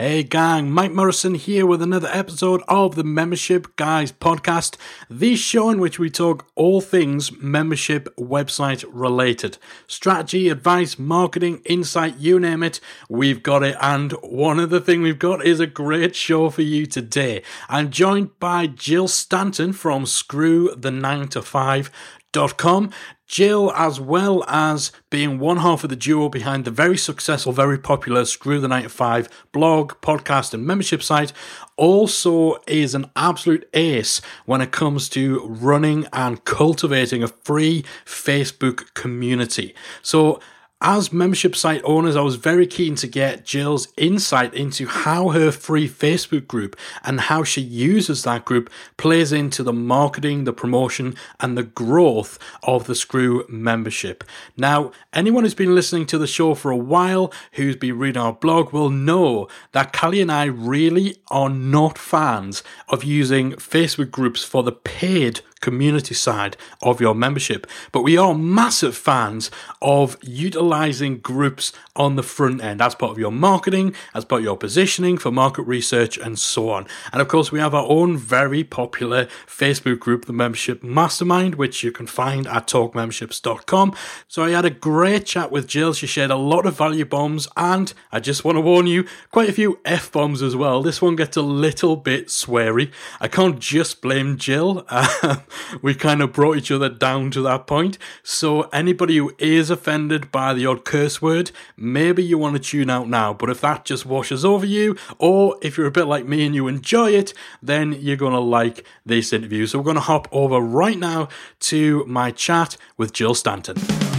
Hey gang, Mike Morrison here with another episode of the Membership Guys podcast, the show in which we talk all things membership website related. Strategy, advice, marketing, insight, you name it, we've got it. And one other thing we've got is a great show for you today. I'm joined by Jill Stanton from Screw the 9 to 5 Com. Jill, as well as being one half of the duo behind the very successful, very popular Screw the 9 to 5 blog, podcast, and membership site, also is an absolute ace when it comes to running and cultivating a free Facebook community. So, as membership site owners, I was very keen to get Jill's insight into how her free Facebook group and how she uses that group plays into the marketing, the promotion, and the growth of the Screw membership. Now, anyone who's been listening to the show for a while, who's been reading our blog, will know that Callie and I really are not fans of using Facebook groups for the paid community side of your membership. But we are massive fans of utilizing groups on the front end as part of your marketing, as part of your positioning for market research, and so on. And of course, we have our own very popular Facebook group, the Membership Mastermind, which you can find at talkmemberships.com. So I had a great chat with Jill. She shared a lot of value bombs, and I just want to warn you, quite a few F bombs as well. This one gets a little bit sweary. I can't just blame Jill. Um, we kind of brought each other down to that point. So anybody who is offended by the odd curse word, maybe you want to tune out now. But if that just washes over you, or if you're a bit like me and you enjoy it, then you're going to like this interview. So we're going to hop over right now to my chat with Jill Stanton.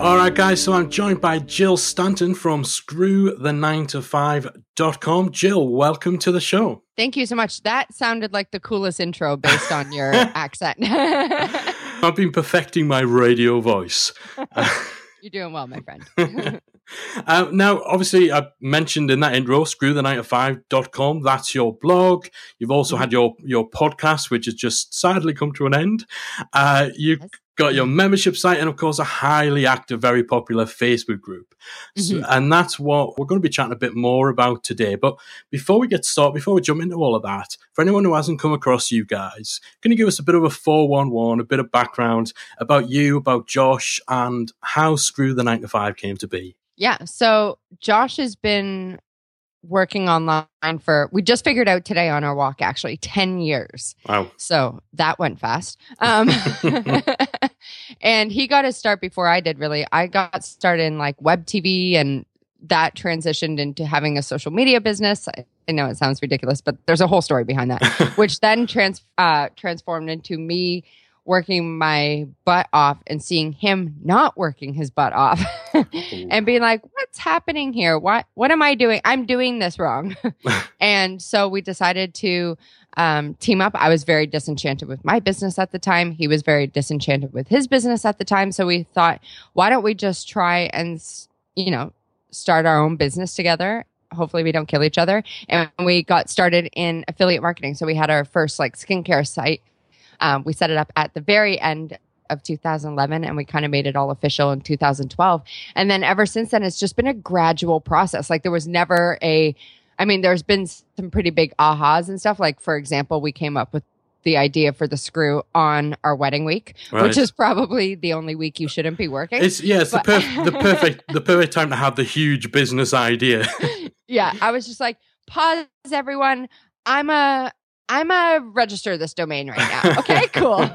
All right, guys. So I'm joined by Jill Stanton from ScrewThe9to5.com. Jill, welcome to the show. Thank you so much. That sounded like the coolest intro based on your accent. I've been perfecting my radio voice. You're doing well, my friend. uh, now, obviously, I mentioned in that intro, screwthe9to5.com. That's your blog. You've also mm-hmm. had your, your podcast, which has just sadly come to an end. Uh, you yes got your membership site, and of course, a highly active, very popular Facebook group. Mm-hmm. So, and that's what we're going to be chatting a bit more about today. But before we get started, before we jump into all of that, for anyone who hasn't come across you guys, can you give us a bit of a 411, a bit of background about you, about Josh, and how Screw the 9 to 5 came to be? Yeah. So Josh has been working online for we just figured out today on our walk actually 10 years. Wow. So that went fast. Um and he got his start before i did really. I got started in like web tv and that transitioned into having a social media business. I, I know it sounds ridiculous but there's a whole story behind that which then trans uh transformed into me working my butt off and seeing him not working his butt off and being like what's happening here? What what am i doing? I'm doing this wrong. And so we decided to um, team up. I was very disenchanted with my business at the time. He was very disenchanted with his business at the time. So we thought why don't we just try and you know start our own business together? Hopefully we don't kill each other. And we got started in affiliate marketing. So we had our first like skincare site um, we set it up at the very end of 2011 and we kind of made it all official in 2012. And then ever since then, it's just been a gradual process. Like there was never a, I mean, there's been some pretty big ahas and stuff. Like, for example, we came up with the idea for the screw on our wedding week, right. which is probably the only week you shouldn't be working. It's yeah, it's but- the, perf- the perfect the perfect time to have the huge business idea. yeah, I was just like, pause, everyone. I'm a I'm a register this domain right now. Okay, cool.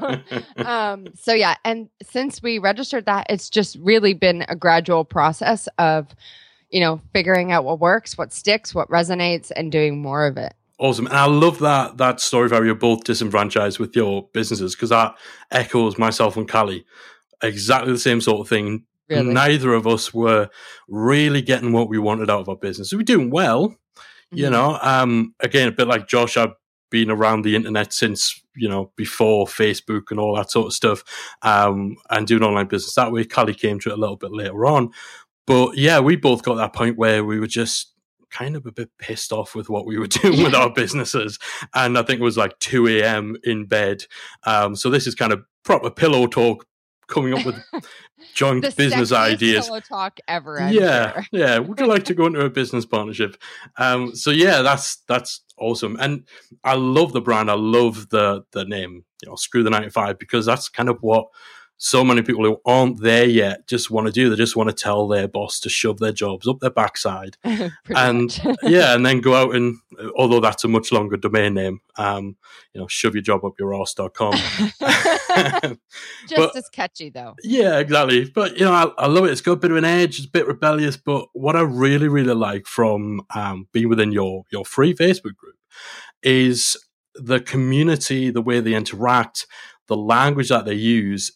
um, so yeah, and since we registered that, it's just really been a gradual process of, you know, figuring out what works, what sticks, what resonates, and doing more of it. Awesome, and I love that that story of how you're both disenfranchised with your businesses because that echoes myself and Callie. Exactly the same sort of thing. Really? Neither of us were really getting what we wanted out of our business. We're doing well, you mm-hmm. know. Um, again, a bit like Josh, I been around the internet since you know before Facebook and all that sort of stuff, um, and doing online business that way. Callie came to it a little bit later on, but yeah, we both got that point where we were just kind of a bit pissed off with what we were doing with our businesses. And I think it was like 2 a.m. in bed. Um, so this is kind of proper pillow talk coming up with joint business ideas. talk ever. I'm yeah, sure. yeah. Would you like to go into a business partnership? Um, so yeah, that's that's awesome, and I love the brand. I love the the name. You know, screw the ninety five because that's kind of what so many people who aren't there yet just want to do. They just want to tell their boss to shove their jobs up their backside, and yeah, and then go out and although that's a much longer domain name, um, you know, shove your job up your arse.com. Just But- as catchy though. Yeah, exactly. But you know, I, I love it. It's got a bit of an edge. It's a bit rebellious. But what I really, really like from um, being within your your free Facebook group is the community, the way they interact, the language that they use.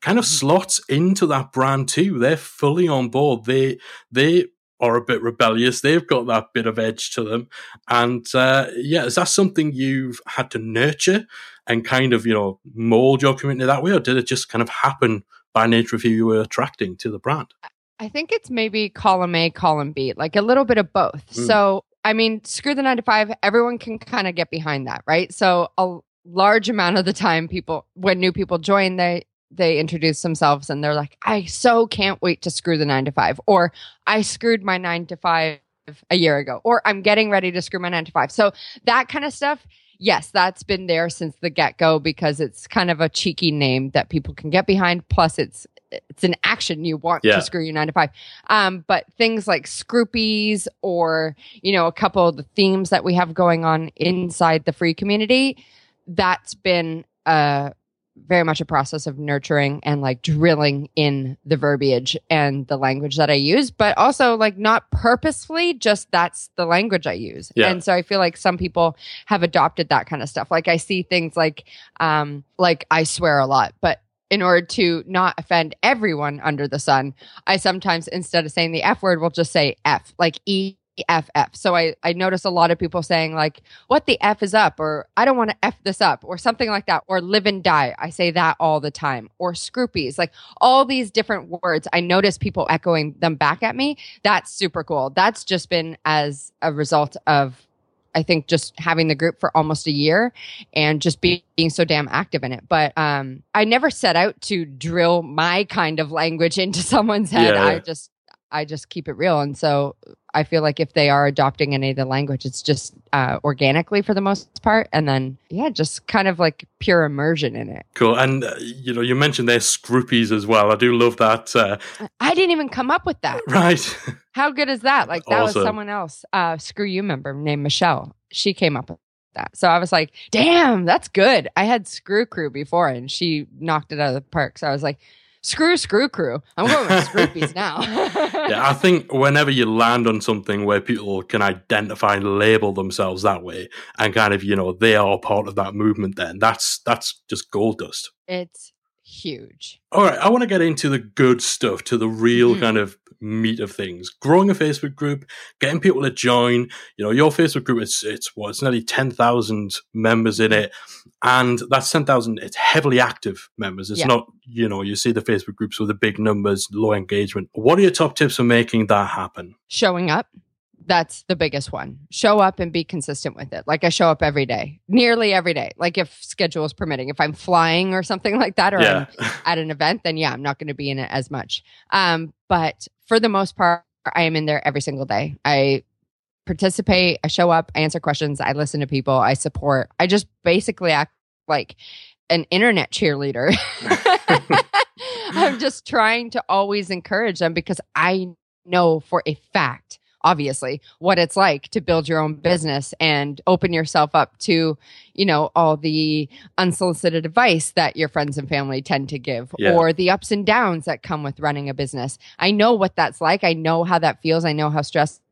Kind of slots into that brand too. They're fully on board. They they are a bit rebellious. They've got that bit of edge to them. And uh, yeah, is that something you've had to nurture and kind of you know mold your community that way, or did it just kind of happen by nature of who you were attracting to the brand? I think it's maybe column A, column B, like a little bit of both. Mm. So, I mean, screw the nine to five, everyone can kind of get behind that, right? So, a large amount of the time, people, when new people join, they, they introduce themselves and they're like, I so can't wait to screw the nine to five, or I screwed my nine to five a year ago, or I'm getting ready to screw my nine to five. So, that kind of stuff. Yes, that's been there since the get go because it's kind of a cheeky name that people can get behind. Plus, it's it's an action you want Yeah. to screw your nine to five. Um, but things like scroopies or, you know, a couple of the themes that we have going on inside the free community, that's been uh very much a process of nurturing and like drilling in the verbiage and the language that I use, but also like not purposefully, just that's the language I use. Yeah. And so I feel like some people have adopted that kind of stuff. Like I see things like um like I swear a lot, but in order to not offend everyone under the sun, I sometimes instead of saying the F word, will just say F, like E F F. So I, I notice a lot of people saying like, what the F is up, or I don't want to F this up, or something like that, or live and die. I say that all the time, or scroopies, like all these different words. I notice people echoing them back at me. That's super cool. That's just been as a result of I think just having the group for almost a year and just being, being so damn active in it. But um, I never set out to drill my kind of language into someone's head. Yeah. I just I just keep it real. And so I feel like if they are adopting any of the language, it's just uh, organically for the most part. And then, yeah, just kind of like pure immersion in it. Cool. And uh, you know, you mentioned their scroopies as well. I do love that. Uh, I didn't even come up with that. right. How good is that? Like that Awesome. was someone else, uh, screw you member named Michelle. She came up with that. So I was like, damn, that's good. I had screw crew before and she knocked it out of the park. So I was like, screw screw crew. I'm going with scroopies now. yeah, I think whenever you land on something where people can identify and label themselves that way, and kind of you know they are part of that movement, then that's that's just gold dust. it's huge. All right, I want to get into the good stuff, to the real Mhm. kind of meat of things. Growing a Facebook group, getting people to join. You know, your Facebook group it's it's what it's nearly ten thousand members in it, and that's ten thousand. It's heavily active members. It's Yeah. not you know you see the Facebook groups with the big numbers, low engagement. What are your top tips for making that happen? Showing up. That's the biggest one. Show up and be consistent with it. Like I show up every day, nearly every day. Like if schedule is permitting, if I'm flying or something like that, or I'm yeah, at an event, then yeah, I'm not going to be in it as much. Um, but for the most part, I am in there every single day. I participate, I show up, I answer questions, I listen to people, I support. I just basically act like an internet cheerleader. I'm just trying to always encourage them because I know for a fact obviously what it's like to build your own business and open yourself up to you know all the unsolicited advice that your friends and family tend to give Yeah. or the ups and downs that come with running a business. I know what that's like. I know how that feels. I know how stressful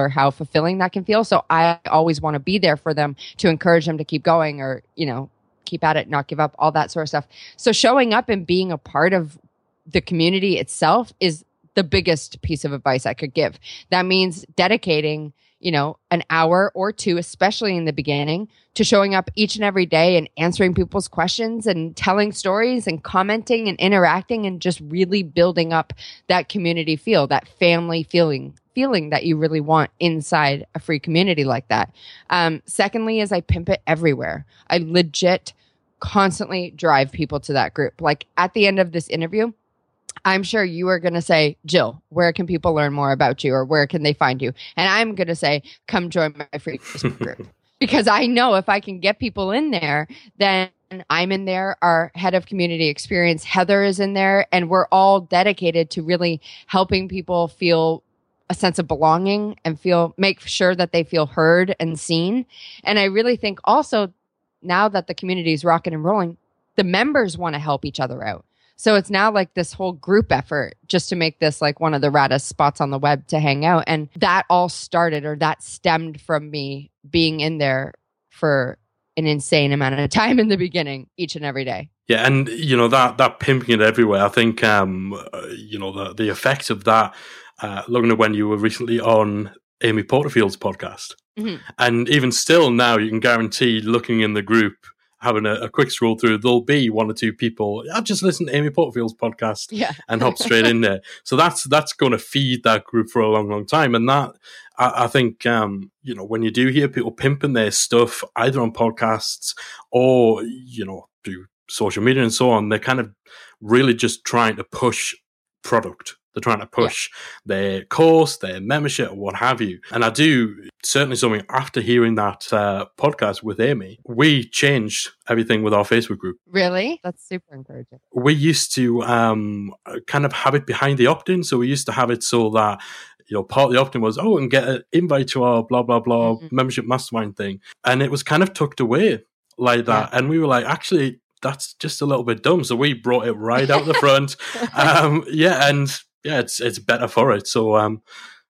or how fulfilling that can feel. So i always want to be there for them to encourage them to keep going or you know keep at it not give up all that sort of stuff. So showing up and being a part of the community itself is the biggest piece of advice I could give. That means dedicating, you know, an hour or two, especially in the beginning, to showing up each and every day and answering people's questions and telling stories and commenting and interacting and just really building up that community feel, that family feeling feeling that you really want inside a free community like that. Um, secondly, is I pimp it everywhere. I legit constantly drive people to that group. Like at the end of this interview, I'm sure you are going to say, Jill, where can people learn more about you or where can they find you? And I'm going to say, come join my free Facebook group. because I know if I can get people in there, then I'm in there. Our head of community experience, Heather, is in there. And we're all dedicated to really helping people feel a sense of belonging and feel, make sure that they feel heard and seen. And I really think also now that the community is rocking and rolling, the members want to help each other out. So it's now like this whole group effort just to make this like one of the raddest spots on the web to hang out. And that all started or that stemmed from me being in there for an insane amount of time in the beginning each and every day. Yeah, and you know that that pimping it everywhere. I think um, uh, you know the the effect of that. Uh, looking at when you were recently on Amy Porterfield's podcast, mm-hmm. and even still now, you can guarantee looking in the group having a, a, quick scroll through, there'll be one or two people. I've just listened to Amy Porterfield's podcast yeah. and hop straight in there. So that's that's going to feed that group for a long, long time. And that I, I think um, you know when you do hear people pimping their stuff either on podcasts or you know through social media and so on, they're kind of really just trying to push product they're trying to push yeah. their course, their membership, or what have you. And I do certainly something after hearing that uh, podcast with Amy. We changed everything with our Facebook group. Really? That's super encouraging. We used to um, kind of have it behind the opt in. So we used to have it so that you know, part of the opt in was, oh, and get an invite to our blah, blah, blah mm-hmm. membership mastermind thing. And it was kind of tucked away like that. Yeah. And we were like, actually, that's just a little bit dumb. So we brought it right out the front. um, yeah. And yeah, it's it's better for it. So um,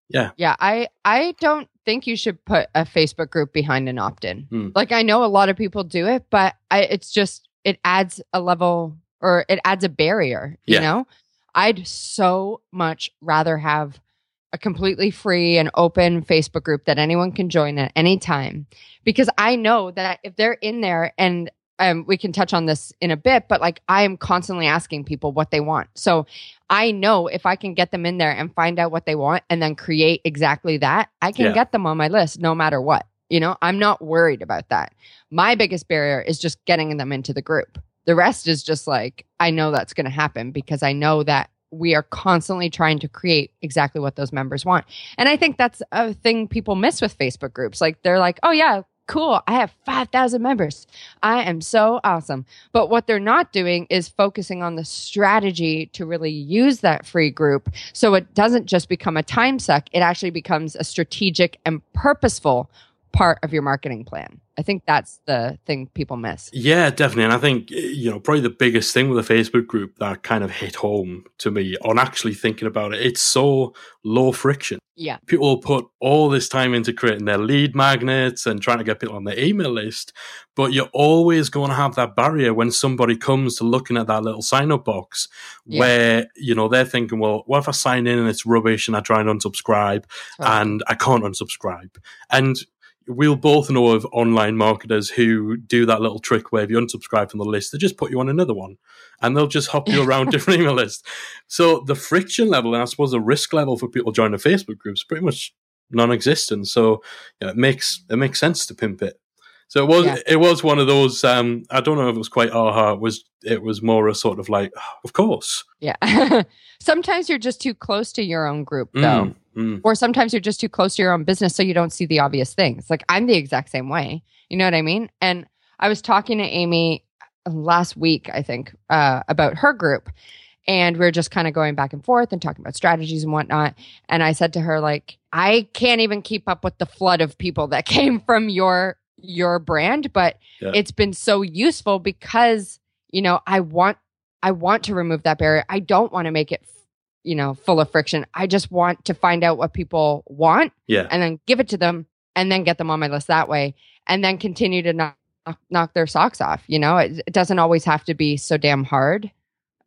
yeah, yeah. I I don't think you should put a Facebook group behind an opt-in. Hmm. Like I know a lot of people do it, but I, it's just it adds a level or it adds a barrier. You yeah. know, I'd so much rather have a completely free and open Facebook group that anyone can join at any time because I know that if they're in there and um, we can touch on this in a bit, but like I am constantly asking people what they want. So I know if I can get them in there and find out what they want and then create exactly that, I can yeah. get them on my list no matter what. You know, I'm not worried about that. My biggest barrier is just getting them into the group. The rest is just like, I know that's going to happen because I know that we are constantly trying to create exactly what those members want. And I think that's a thing people miss with Facebook groups. Like they're like, oh yeah, cool. I have 5,000 members. I am so awesome. But what they're not doing is focusing on the strategy to really use that free group. So it doesn't just become a time suck. It actually becomes a strategic and purposeful part of your marketing plan. I think that's the thing people miss. Yeah, definitely. And I think, you know, probably the biggest thing with a Facebook group that kind of hit home to me on actually thinking about it, it's so low friction. Yeah. People put all this time into creating their lead magnets and trying to get people on their email list, but you're always going to have that barrier when somebody comes to looking at that little sign up box yeah. where, you know, they're thinking, well, what if I sign in and it's rubbish and I try and unsubscribe right. and I can't unsubscribe? And we'll both know of online marketers who do that little trick where if you unsubscribe from the list, they just put you on another one and they'll just hop you around different email lists. So the friction level, and I suppose the risk level for people joining a Facebook group is pretty much non-existent. So yeah, it makes it makes sense to pimp it. So it was yeah. it was one of those. Um, I don't know if it was quite aha. It was it was more a sort of like, oh, of course. Yeah. sometimes you're just too close to your own group, though. Mm. Mm. Or sometimes you're just too close to your own business so you don't see the obvious things. Like I'm the exact same way. You know what I mean? And I was talking to Amy last week, I think, uh, about her group. And we are just kind of going back and forth and talking about strategies and whatnot. And I said to her, like, I can't even keep up with the flood of people that came from your your brand, but yeah. it's been so useful because, you know, I want I want to remove that barrier. I don't want to make it you know, full of friction. I just want to find out what people want yeah. and then give it to them and then get them on my list that way and then continue to knock, knock their socks off. You know, it, it doesn't always have to be so damn hard.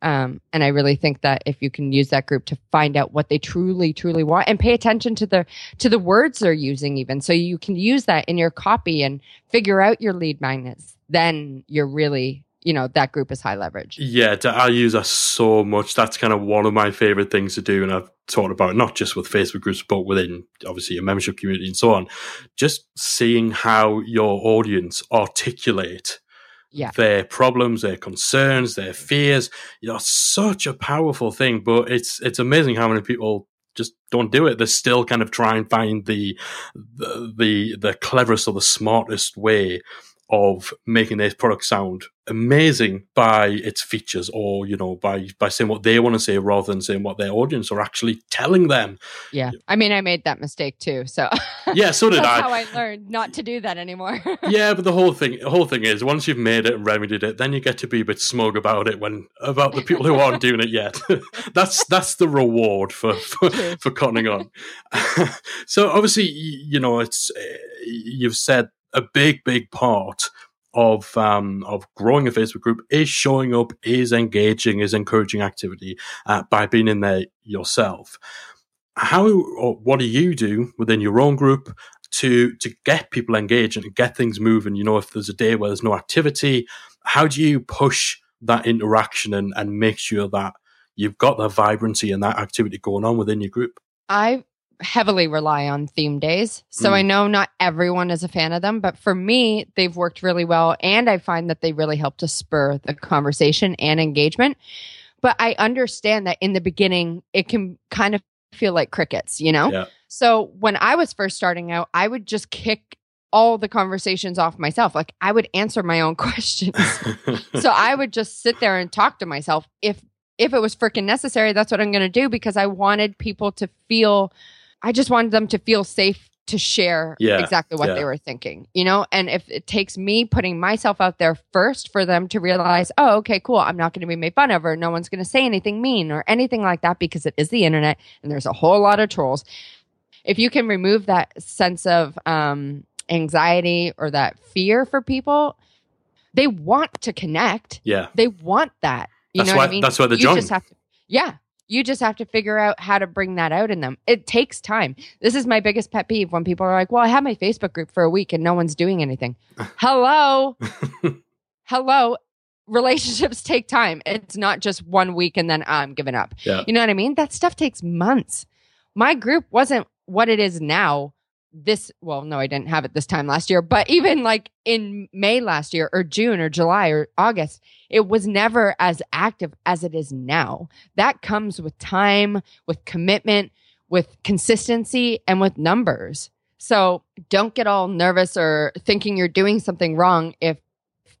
Um, and I really think that if you can use that group to find out what they truly, truly want and pay attention to the to the words they're using, even so you can use that in your copy and figure out your lead magnets, then you're really you know that group is high leverage yeah i use that so much that's kind of one of my favorite things to do and i've talked about not just with Facebook groups, but within obviously your membership community and so on. Just seeing how your audience articulate Yeah. their problems, their concerns, their fears. You know, such a powerful thing. But it's it's amazing how many people just don't do it. They still kind of try and find the the the, the cleverest or the smartest way of making their product sound amazing by its features or you know by by saying what they want to say rather than saying what their audience are actually telling them Yeah. I mean, I made that mistake too. So yeah so did that's i how I learned not to do that anymore. yeah but the whole thing the whole thing is once you've made it and remedied it then you get to be a bit smug about it when about the people who aren't doing it yet that's that's the reward for for, for cottoning on so obviously you know it's uh, you've said a big big part of um, of growing a Facebook group is showing up, is engaging, is encouraging activity uh, by being in there yourself. How or what do you do within your own group to to get people engaged and get things moving? You know, if there's a day where there's no activity, how do you push that interaction and, and make sure that you've got that vibrancy and that activity going on within your group? I heavily rely on theme days. So Mm. I know not everyone is a fan of them, but for me, they've worked really well. And I find that they really help to spur the conversation and engagement. But I understand that in the beginning, it can kind of feel like crickets, you know? Yeah. So when I was first starting out, I would just kick all the conversations off myself. Like I would answer my own questions. so I would just sit there and talk to myself if if it was freaking necessary, that's what I'm going to do because I wanted people to feel I just wanted them to feel safe to share Yeah, exactly what yeah. they were thinking, you know? And if it takes me putting myself out there first for them to realize, oh, okay, cool, I'm not going to be made fun of or no one's going to say anything mean or anything like that because it is the internet and there's a whole lot of trolls. If you can remove that sense of um, anxiety or that fear for people, they want to connect. yeah. They want that. You That's know why- what I mean? that's why they you just have to, yeah. You just have to figure out how to bring that out in them. It takes time. This is my biggest pet peeve when people are like, "Well, I have my Facebook group for a week and no one's doing anything." Hello, hello. Relationships take time. It's not just one week and then I'm giving up. Yeah. You know what I mean? That stuff takes months. My group wasn't what it is now. This, well, no, I didn't have it this time last year, but even like in May last year or June or July or August, it was never as active as it is now. That comes with time, with commitment, with consistency, and with numbers. So don't get all nervous or thinking you're doing something wrong if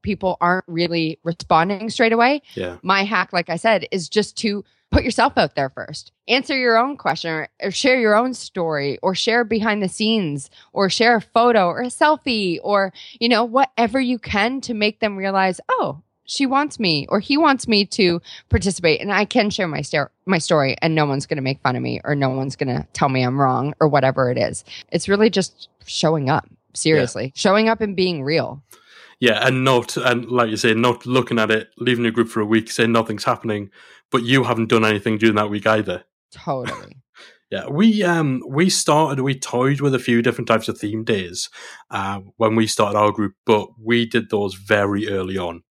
people aren't really responding straight away Yeah. my hack, like I said, is just to put yourself out there first. Answer your own question or, or share your own story or share behind the scenes or share a photo or a selfie or, you know, whatever you can to make them realize, oh, she wants me or he wants me to participate and I can share my sto- my story and no one's going to make fun of me or no one's going to tell me I'm wrong or whatever it is. It's really just showing up. Seriously, showing up and being real. Yeah, and not and like you say, not looking at it, leaving your group for a week, saying nothing's happening, but you haven't done anything during that week either. Totally. Yeah, we um we started we toyed with a few different types of theme days uh, when we started our group, but we did those very early on.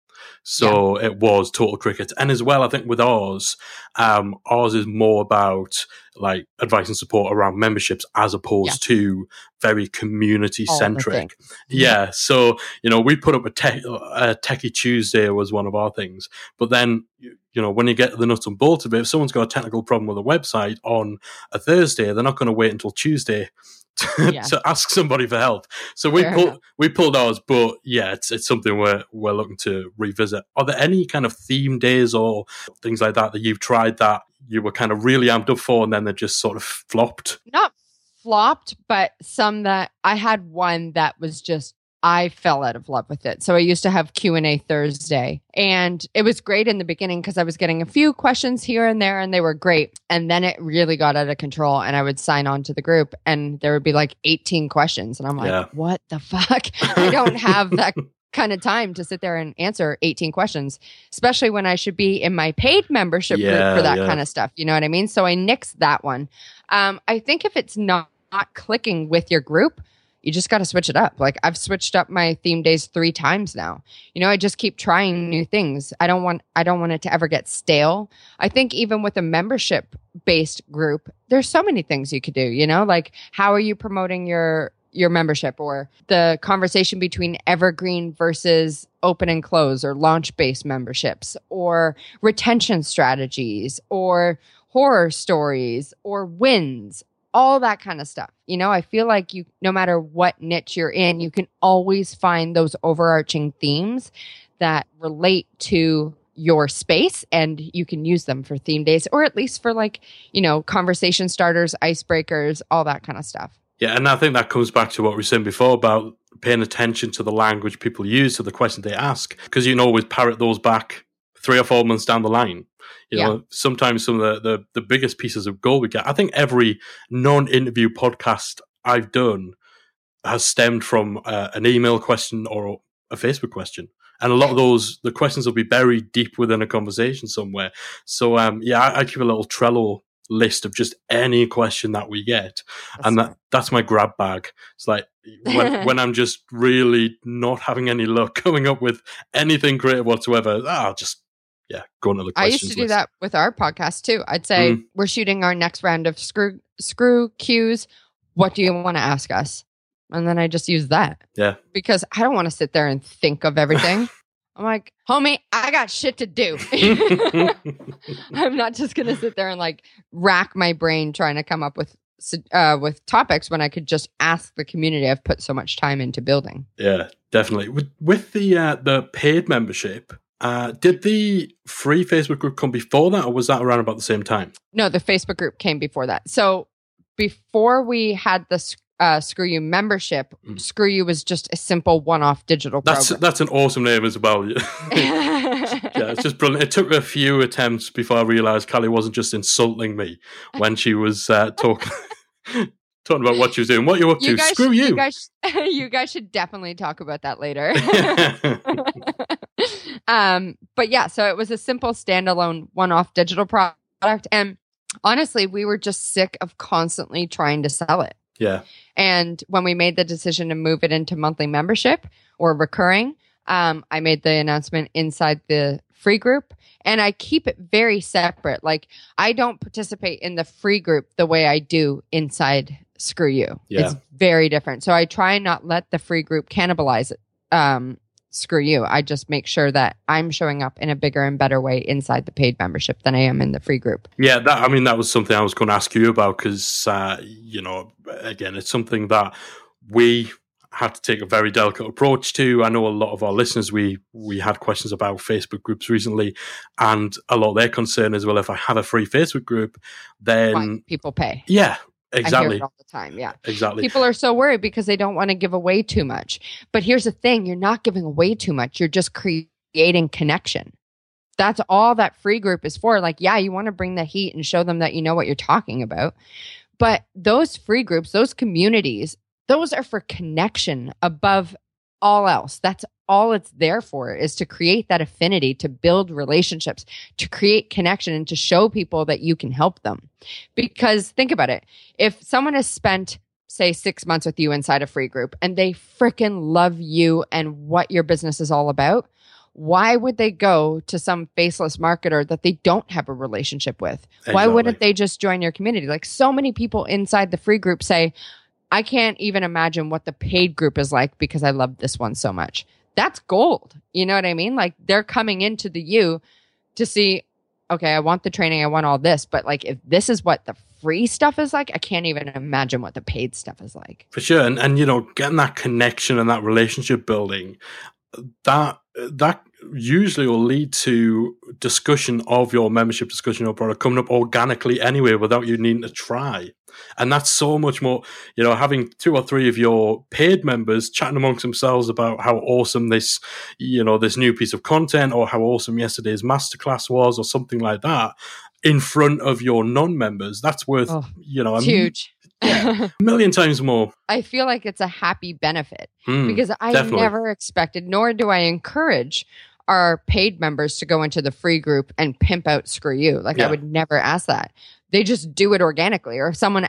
So it was total cricket, and as well, I think with ours, um, ours is more about like advice and support around memberships as opposed to very community centric. things. Yeah, so you know, we put up a, tech, a Techie Tuesday was one of our things, but then you you know, when you get to the nuts and bolts of it, if someone's got a technical problem with a website on a Thursday, they're not going to wait until Tuesday to, Yeah. to ask somebody for help. So we Fair pulled enough. we pulled ours, but yeah, it's it's something we're we're looking to revisit. Are there any kind of theme days or things like that that you've tried that you were kind of really amped up for, and then they just sort of flopped? not flopped, but some that I had one that was just I fell out of love with it. So I used to have Q&A Thursday and it was great in the beginning because I was getting a few questions here and there and they were great. And then it really got out of control and I would sign on to the group and there would be like 18 questions and I'm like, Yeah. what the fuck? I don't have that kind of time to sit there and answer 18 questions, especially when I should be in my paid membership Yeah, group for that yeah. kind of stuff. You know what I mean? So I nixed that one. Um, I think if it's not, not clicking with your group, you just got to switch it up. Like I've switched up my theme days 3 times now. You know, I just keep trying new things. I don't want I don't want it to ever get stale. I think even with a membership based group, there's so many things you could do, you know? Like how are you promoting your your membership or the conversation between evergreen versus open and close or launch based memberships or retention strategies or horror stories or wins all that kind of stuff. You know, I feel like you, no matter what niche you're in, you can always find those overarching themes that relate to your space and you can use them for theme days or at least for like, you know, conversation starters, icebreakers, all that kind of stuff. Yeah, and I think that comes back to what we were saying before about paying attention to the language people use, to the questions they ask, because you can always parrot those back three or four months down the line. You yeah. know, sometimes some of the, the, the biggest pieces of gold we get. I think every non-interview podcast I've done has stemmed from uh, an email question or a Facebook question. And a lot of those, the questions will be buried deep within a conversation somewhere. So, um, yeah, I, I keep a little Trello list of just any question that we get, that's and that that's my grab bag. It's like when, when I'm just really not having any luck coming up with anything creative whatsoever. I'll just yeah, go into the. I used to do list. that with our podcast too. I'd say mm. we're shooting our next round of screw screw cues. What do you want to ask us? And then I just use that. Yeah. Because I don't want to sit there and think of everything. I'm like, homie, I got shit to do. I'm not just gonna sit there and like rack my brain trying to come up with uh, with topics when I could just ask the community I've put so much time into building. Yeah, definitely. With with the uh, the paid membership, uh, did the free Facebook group come before that, or was that around about the same time? No, the Facebook group came before that. So before we had the uh, Screw You membership, mm. Screw You was just a simple one-off digital that's, program. That's an awesome name as well. yeah, it's just brilliant. It took a few attempts before I realised Callie wasn't just insulting me when she was uh, talking. talking about what she was doing, what you're up you to. Screw you. You guys, you guys should definitely talk about that later. um, but yeah, so it was a simple standalone one-off digital product, and honestly, we were just sick of constantly trying to sell it. Yeah. And when we made the decision to move it into monthly membership or recurring, um, I made the announcement inside the free group and I keep it very separate. Like I don't participate in the free group the way I do inside Screw You. Yeah. It's very different. So I try and not let the free group cannibalize it, um, screw you. I just make sure that I'm showing up in a bigger and better way inside the paid membership than I am in the free group. Yeah, that, I mean, that was something I was going to ask you about because, uh, you know, again, it's something that we had to take a very delicate approach to. I know a lot of our listeners, we we had questions about Facebook groups recently, and a lot of their concern is, well, if I have a free Facebook group, then Why? people pay. Yeah, Exactly. all the time. Yeah. Exactly. People are so worried because they don't want to give away too much. But here's the thing you're not giving away too much, you're just creating connection. That's all that free group is for. Like, yeah, you want to bring the heat and show them that you know what you're talking about. But those free groups, those communities, those are for connection above all else. That's all it's there for is to create that affinity, to build relationships, to create connection and to show people that you can help them. Because think about it. If someone has spent say six months with you inside a free group and they freaking love you and what your business is all about, why would they go to some faceless marketer that they don't have a relationship with? Exactly. Why wouldn't they just join your community? Like so many people inside the free group say, I can't even imagine what the paid group is like because I love this one so much. That's gold. You know what I mean? Like they're coming into the you to see, okay, I want the training, I want all this, but like if this is what the free stuff is like, I can't even imagine what the paid stuff is like. For sure. And and you know, getting that connection and that relationship building, that that usually will lead to discussion of your membership discussion or product coming up organically anyway without you needing to try. And that's so much more you know having two or three of your paid members chatting amongst themselves about how awesome this you know this new piece of content or how awesome yesterday's masterclass was or something like that in front of your non-members that's worth oh, you know huge yeah, a million times more. I feel like it's a happy benefit mm, because I definitely. never expected, nor do I encourage our paid members to go into the free group and pimp out screw you. Like yeah. I would never ask that. They just do it organically. Or if someone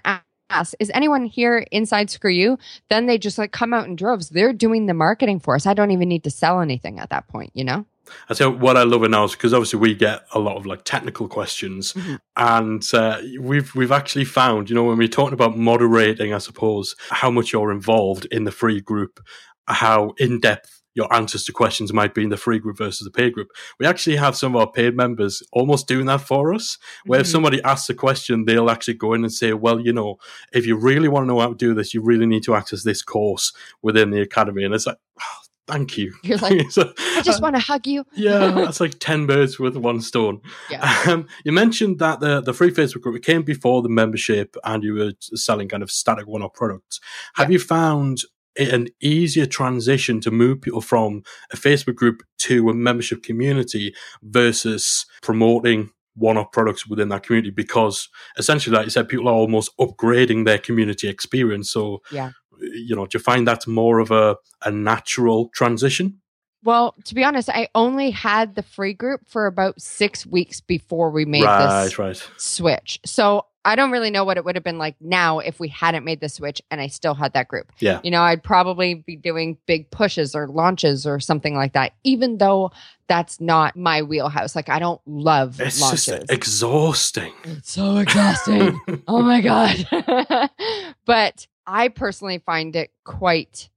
ask, is anyone here inside Screw You? Then they just like come out in droves. They're doing the marketing for us. I don't even need to sell anything at that point, you know? I so what I love now is because obviously we get a lot of like technical questions, mm-hmm. and uh, we've we've actually found, you know, when we're talking about moderating, I suppose how much you're involved in the free group, how in depth your answers to questions might be in the free group versus the paid group. We actually have some of our paid members almost doing that for us, where mm-hmm. if somebody asks a question, they'll actually go in and say, well, you know, if you really want to know how to do this, you really need to access this course within the academy. And it's like, oh, thank you. You're like, so, I just uh, want to hug you. yeah, that's like 10 birds with one stone. Yeah. Um, you mentioned that the, the free Facebook group it came before the membership and you were selling kind of static one off products. Have yeah. you found an easier transition to move people from a Facebook group to a membership community versus promoting one-off products within that community because essentially like you said people are almost upgrading their community experience so yeah you know do you find that's more of a, a natural transition well, to be honest, I only had the free group for about six weeks before we made right, this right. switch. So I don't really know what it would have been like now if we hadn't made the switch and I still had that group. Yeah. You know, I'd probably be doing big pushes or launches or something like that, even though that's not my wheelhouse. Like I don't love launches. it's launches. just exhausting. It's so exhausting. oh my God. but I personally find it quite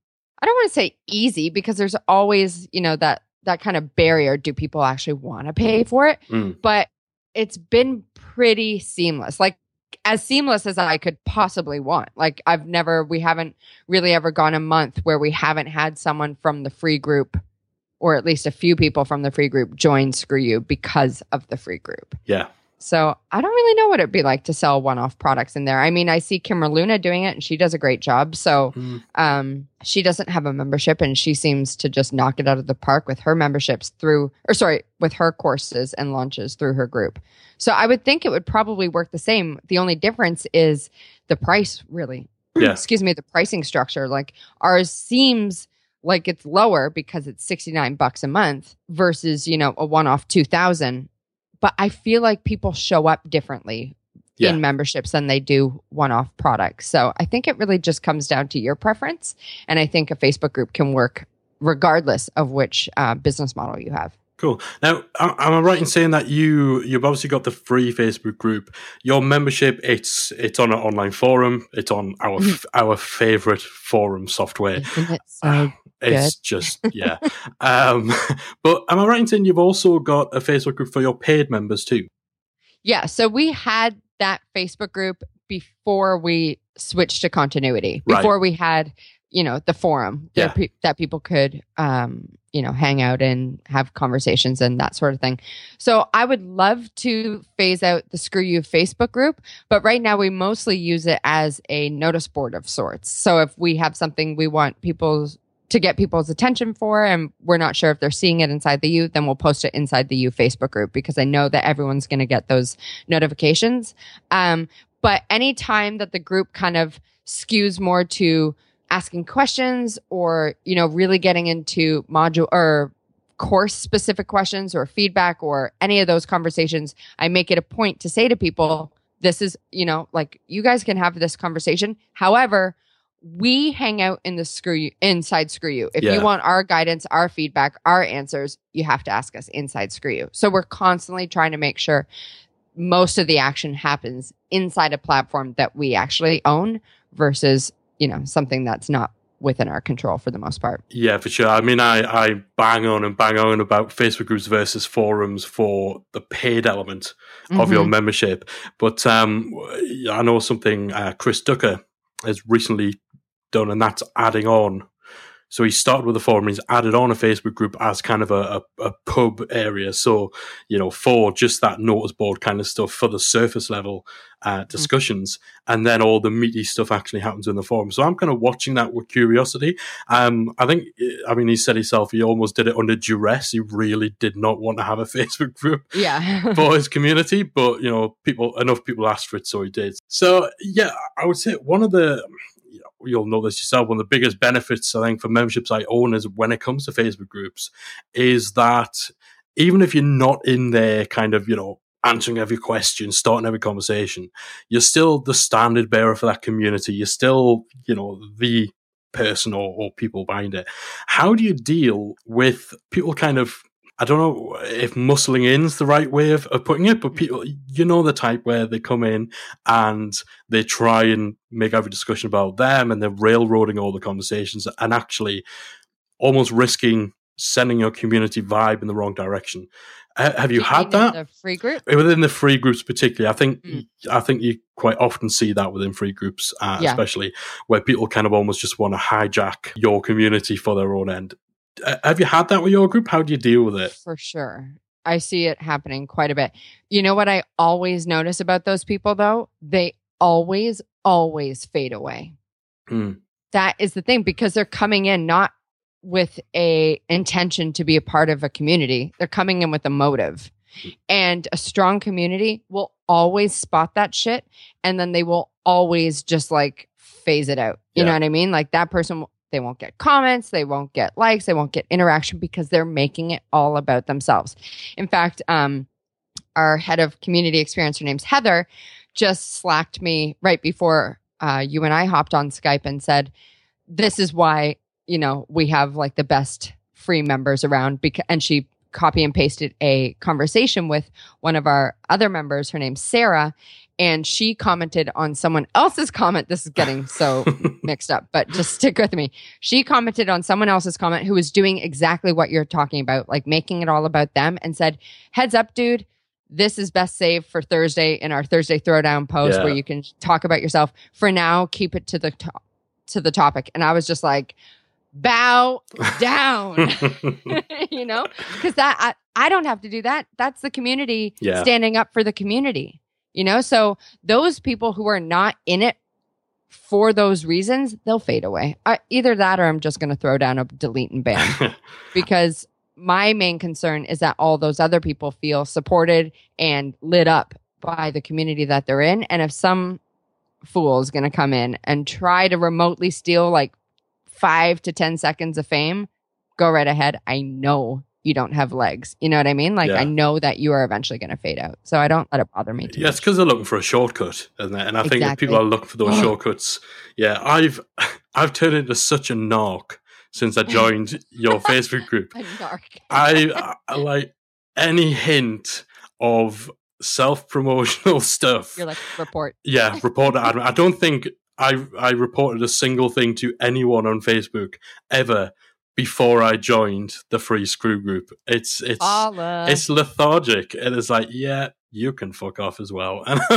I don't want to say easy because there's always, you know, that that kind of barrier. Do people actually want to pay for it? Mm. But it's been pretty seamless. Like as seamless as I could possibly want. Like I've never we haven't really ever gone a month where we haven't had someone from the free group or at least a few people from the free group join Screw You because of the free group. Yeah. So I don't really know what it'd be like to sell one-off products in there. I mean, I see Kimra Luna doing it, and she does a great job. So mm. um, she doesn't have a membership, and she seems to just knock it out of the park with her memberships through, or sorry, with her courses and launches through her group. So I would think it would probably work the same. The only difference is the price, really. Yeah. Excuse me, the pricing structure. Like ours seems like it's lower because it's 69 bucks a month versus, you know, a one-off 2000 but I feel like people show up differently yeah. in memberships than they do one off products. So I think it really just comes down to your preference. And I think a Facebook group can work regardless of which uh, business model you have. Cool. Now, am I right in saying that you you've obviously got the free Facebook group? Your membership it's it's on an online forum. It's on our mm-hmm. our favorite forum software. So it's good. just yeah. um, but am I right in saying you've also got a Facebook group for your paid members too? Yeah. So we had that Facebook group before we switched to continuity. Before right. we had you know the forum yeah. that, that people could um, you know hang out and have conversations and that sort of thing so i would love to phase out the screw you facebook group but right now we mostly use it as a notice board of sorts so if we have something we want people to get people's attention for and we're not sure if they're seeing it inside the U, then we'll post it inside the U Facebook group because I know that everyone's going to get those notifications. Um, but anytime that the group kind of skews more to asking questions or, you know, really getting into module or course specific questions or feedback or any of those conversations, I make it a point to say to people, this is, you know, like you guys can have this conversation. However, we hang out in the screw you inside screw you. If yeah. you want our guidance, our feedback, our answers, you have to ask us inside screw you. So we're constantly trying to make sure most of the action happens inside a platform that we actually own versus, you know, something that's not within our control for the most part. Yeah, for sure. I mean, I, I bang on and bang on about Facebook groups versus forums for the paid element mm-hmm. of your mm-hmm. membership. But um, I know something uh, Chris Ducker has recently done, and that's adding on. So he started with a forum, he's added on a Facebook group as kind of a, a, a, pub area. So, you know, for just that notice board kind of stuff for the surface level uh, mm. discussions. Mm-hmm. And then all the meaty stuff actually happens in the forum. So I'm kind of watching that with curiosity. Um, I think, I mean, he said himself, he almost did it under duress. He really did not want to have a Facebook group yeah. for his community. But, you know, people, enough people asked for it. So he did. So, yeah, I would say one of the, you'll know this yourself. One of the biggest benefits I think for membership site owners when it comes to Facebook groups is that even if you're not in there, kind of you know answering every question, starting every conversation. You're still the standard bearer for that community. You're still, you know, the person or, or people behind it. How do you deal with people kind of I don't know if muscling in is the right way of, of, putting it, but people, you know, the type where they come in and they try and make every discussion about them and they're railroading all the conversations and actually almost risking sending your community vibe in the wrong direction. Uh, have you, you had that? The free group within the free groups, particularly. I think mm. I think you quite often see that within free groups, uh, yeah. especially where people kind of almost just want to hijack your community for their own end. Uh, have you had that with your group? How do you deal with it? For sure. I see it happening quite a bit. You know what I always notice about those people though? They always, always fade away. Mm. That is the thing because they're coming in not with a intention to be a part of a community. They're coming in with a motive. And a strong community will always spot that shit and then they will always just like phase it out. You yeah. know what I mean? Like that person they won't get comments, they won't get likes, they won't get interaction because they're making it all about themselves. In fact, um our head of community experience, her name's Heather, just slacked me right before uh, you and I hopped on Skype and said, This is why you know, we have like the best free members around because and she copy and pasted a conversation with one of our other members her name's Sarah and she commented on someone else's comment this is getting so mixed up but just stick with me she commented on someone else's comment who was doing exactly what you're talking about like making it all about them and said heads up dude this is best saved for Thursday in our Thursday throwdown post yeah. where you can talk about yourself. For now, keep it to the to-, to the topic. And I was just like, bow down you know because that I, I don't have to do that that's the community yeah. standing up for the community you know? So those people who are not in it for those reasons they'll fade away. I, either that or i'm just going to throw down a delete and ban. Because my main concern is that all those other people feel supported and lit up by the community that they're in. And if some fool is going to come in and try to remotely steal like five to 10 seconds of fame, go right ahead. I know you don't have legs. You know what I mean? Like, yeah. I know that you are eventually going to fade out. So I don't let it bother me. yeah, it's because they're looking for a shortcut, isn't it? And I exactly. think people are looking for those shortcuts, yeah, I've I've turned into such a narc since I joined your Facebook group. A narc. I, I like any hint of self promotional stuff. You're like report. Yeah, report. I don't think I I reported a single thing to anyone on Facebook ever before I joined the free screw group. It's it's Holla. it's lethargic. It is like, yeah, you can fuck off as well. but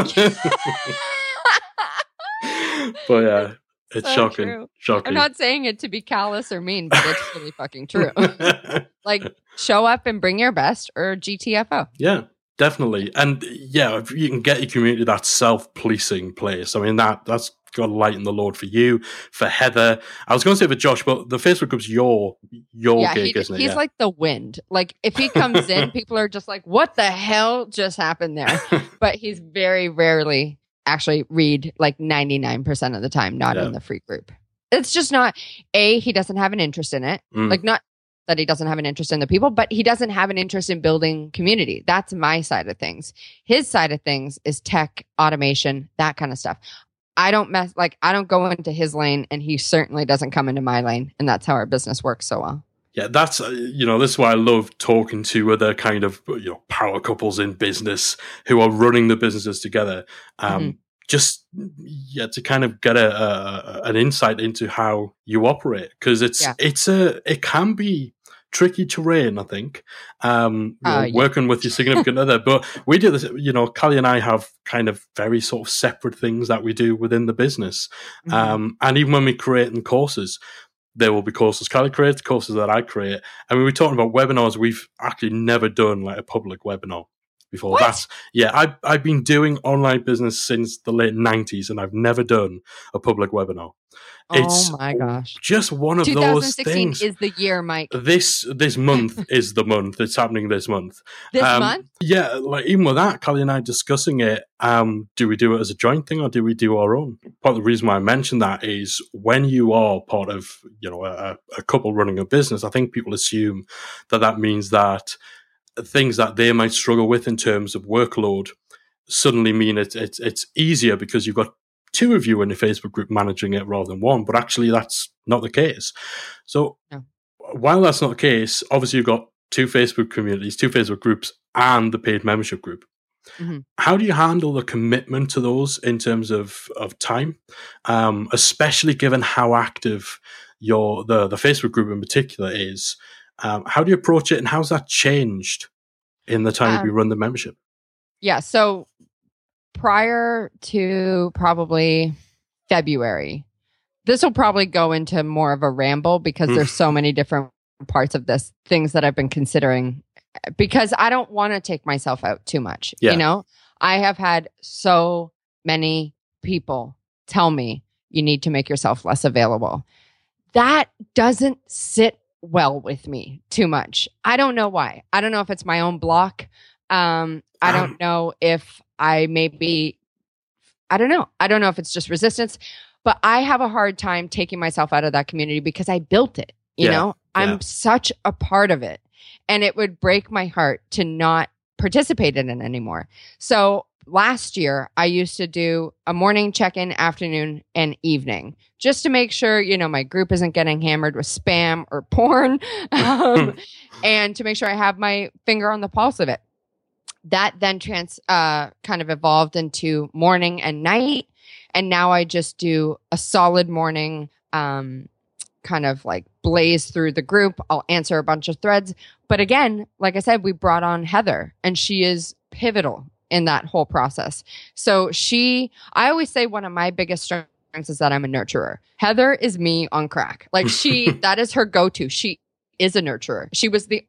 yeah, it's so shocking. True. Shocking. I'm not saying it to be callous or mean, but it's really fucking true. like show up and bring your best or GTFO. Yeah. Definitely. And yeah, if you can get your community that self policing place, I mean that that's got to lighten the load for you, for Heather. I was going to say for Josh, but the Facebook group's your your yeah, gig, he, isn't it? He's yeah. like the wind. Like if he comes in, people are just like, "What the hell just happened there?" but he's very rarely actually read like ninety nine percent of the time, not yeah. in the free group. It's just not a. He doesn't have an interest in it. Mm. Like not that he doesn't have an interest in the people, but he doesn't have an interest in building community. That's my side of things. His side of things is tech, automation, that kind of stuff. I don't mess like I don't go into his lane, and he certainly doesn't come into my lane, and that's how our business works so well. Yeah, that's uh, you know this is why I love talking to other kind of you know power couples in business who are running the businesses together. Um, mm-hmm. Just yeah, to kind of get a, a, an insight into how you operate because it's yeah. it's a it can be tricky terrain, I think, um, uh, yeah. working with your significant other. But we do this, you know, Callie and I have kind of very sort of separate things that we do within the business. Mm-hmm. Um, and even when we create in courses, there will be courses Callie creates, courses that I create. And when we're talking about webinars, we've actually never done like a public webinar before. What? That's yeah, I've I've been doing online business since the late nineties and I've never done a public webinar. It's oh my gosh! Just one of those things. Is the year, Mike? This this month is the month. It's happening this month. This um, month? Yeah, like even with that, Callie and I discussing it. Um, do we do it as a joint thing or do we do our own? Part of the reason why I mentioned that is when you are part of you know a, a couple running a business, I think people assume that that means that things that they might struggle with in terms of workload suddenly mean it's it's it's easier because you've got two of you in a Facebook group managing it rather than one. But actually, that's not the case. So no. while that's not the case, obviously you've got two Facebook communities, two Facebook groups, and the paid membership group. Mm-hmm. How do you handle the commitment to those in terms of of time, um, especially given how active your the the Facebook group in particular is? Um, how do you approach it, and how's that changed in the time um, you run the membership? Yeah, so prior to probably February, this will probably go into more of a ramble because there's so many different parts of this things that I've been considering because I don't want to take myself out too much. Yeah. You know, I have had so many people tell me you need to make yourself less available. That doesn't sit well with me too much. I don't know why. I don't know if it's my own block. Um, I don't um, know if I maybe, I don't know. I don't know if it's just resistance, but I have a hard time taking myself out of that community because I built it. You yeah, know, I'm such a part of it. And it would break my heart to not participate in it anymore. So last year, I used to do a morning check in, afternoon, and evening just to make sure, you know, my group isn't getting hammered with spam or porn um, and to make sure I have my finger on the pulse of it. That then trans uh, kind of evolved into morning and night. And now I just do a solid morning um, kind of like blaze through the group. I'll answer a bunch of threads. But again, like I said, we brought on Heather and she is pivotal in that whole process. So she, I always say one of my biggest strengths is that I'm a nurturer. Heather is me on crack. Like she, that is her go to. She is a nurturer. She was the,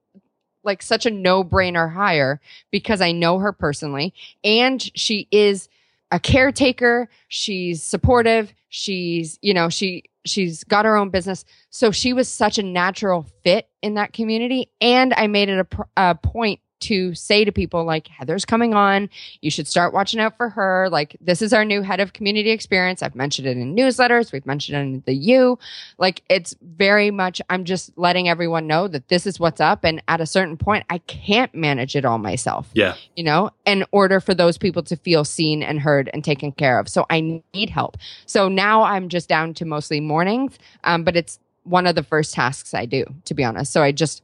like such a no brainer hire because I know her personally and she is a caretaker. She's supportive. She's, you know, she, she's got her own business. So she was such a natural fit in that community. And I made it a, a point to say to people like Heather's coming on, you should start watching out for her. Like this is our new head of community experience. I've mentioned it in newsletters, we've mentioned it in the U. Like it's very much I'm just letting everyone know that this is what's up and at a certain point I can't manage it all myself. Yeah. You know, in order for those people to feel seen and heard and taken care of. So I need help. So now I'm just down to mostly mornings, um, but it's one of the first tasks I do, to be honest. So I just